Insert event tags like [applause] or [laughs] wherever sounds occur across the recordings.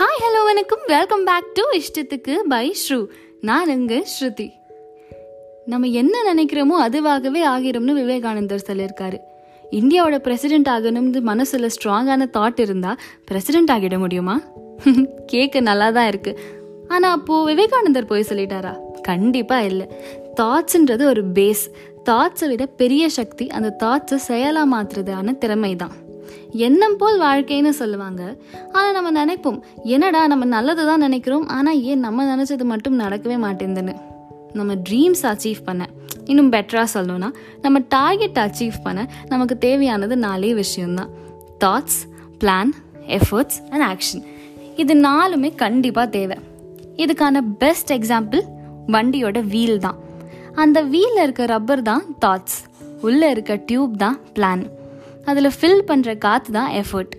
Hi hello வணக்கம். Welcome back to இஷ்டத்துக்கு by Shru நான் உங்க ஸ்ருதி. நம்ம என்ன நினைக்கிறோமோ அதுவாகவே ஆகிறோம்னு விவேகானந்தர் சொல்லியிருக்காரு. இந்தியாவோட பிரசிடென்ட் ஆகணும்னு மனசில் ஸ்ட்ராங்கான தாட் இருந்தால் பிரசிடென்ட் ஆகிட முடியுமா? [laughs] கேட்க நல்லா தான் இருக்கு. ஆனால் அப்போது விவேகானந்தர் போய் சொல்லிட்டாரா? கண்டிப்பாக இல்லை. தாட்ஸ்ன்றது ஒரு பேஸ் தாட்ஸை விட பெரிய சக்தி அந்த தாட்ஸை செயலாக மாற்றுறதான திறமை தான் எண்ணம் போல் வாழ்க்கைன்னு சொல்லுவாங்க. ஆனால் நம்ம நினைப்போம் என்னடா நம்ம நல்லது தான் நினைக்கிறோம் ஆனால் ஏன் நம்ம நினச்சது மட்டும் நடக்கவே மாட்டேங்குதுன்னு. நம்ம ட்ரீம்ஸ் அச்சீவ் பண்ண. இன்னும் பெட்டராக சொல்லணும்னா நம்ம டார்கெட் அச்சீவ் பண்ண நமக்கு தேவையானது நாலே விஷயம்தான். Thoughts plan efforts and action இது நாலுமே கண்டிப்பாக தேவை. இதுக்கான பெஸ்ட் எக்ஸாம்பிள் வண்டியோட வீல் தான். அந்த வீலில் இருக்க ரப்பர் தான் தாட்ஸ் உள்ளே இருக்க டியூப் தான் பிளான் அதில் ஃபில் பண்ணுற காற்று தான் effort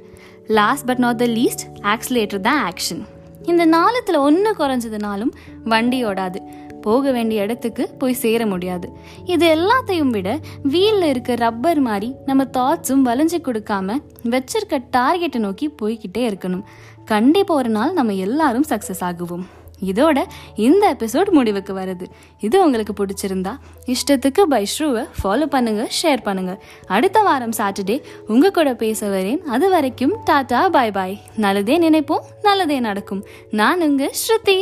last but not the least accelerator தான் ஆக்ஷன் இந்த நாளத்தில் ஒன்று குறைஞ்சதுனாலும் வண்டி ஓடாது. போக வேண்டிய இடத்துக்கு போய் சேர முடியாது. இது எல்லாத்தையும் விட வீலில் இருக்க ரப்பர் மாதிரி நம்ம தாட்ஸும் வளைஞ்சு கொடுக்காம வச்சிருக்க டார்கெட்டை நோக்கி போய்கிட்டே இருக்கணும். கண்டிப்பாக ஒரு நாள் நம்ம எல்லாரும் சக்ஸஸ் ஆகுவோம். இதோட இந்த எபிசோட் முடிவுக்கு வருது. இது உங்களுக்கு பிடிச்சிருந்தா இஷ்டத்துக்கு பை ஷ்ரூவை ஃபாலோ பண்ணுங்க ஷேர் பண்ணுங்க. அடுத்த வாரம் சாட்டர்டே உங்க கூட பேச வரேன் அது வரைக்கும் டாடா பாய் பாய் நல்லதே நினைப்போம் நல்லதே நடக்கும். நான் உங்க ஸ்ருதி.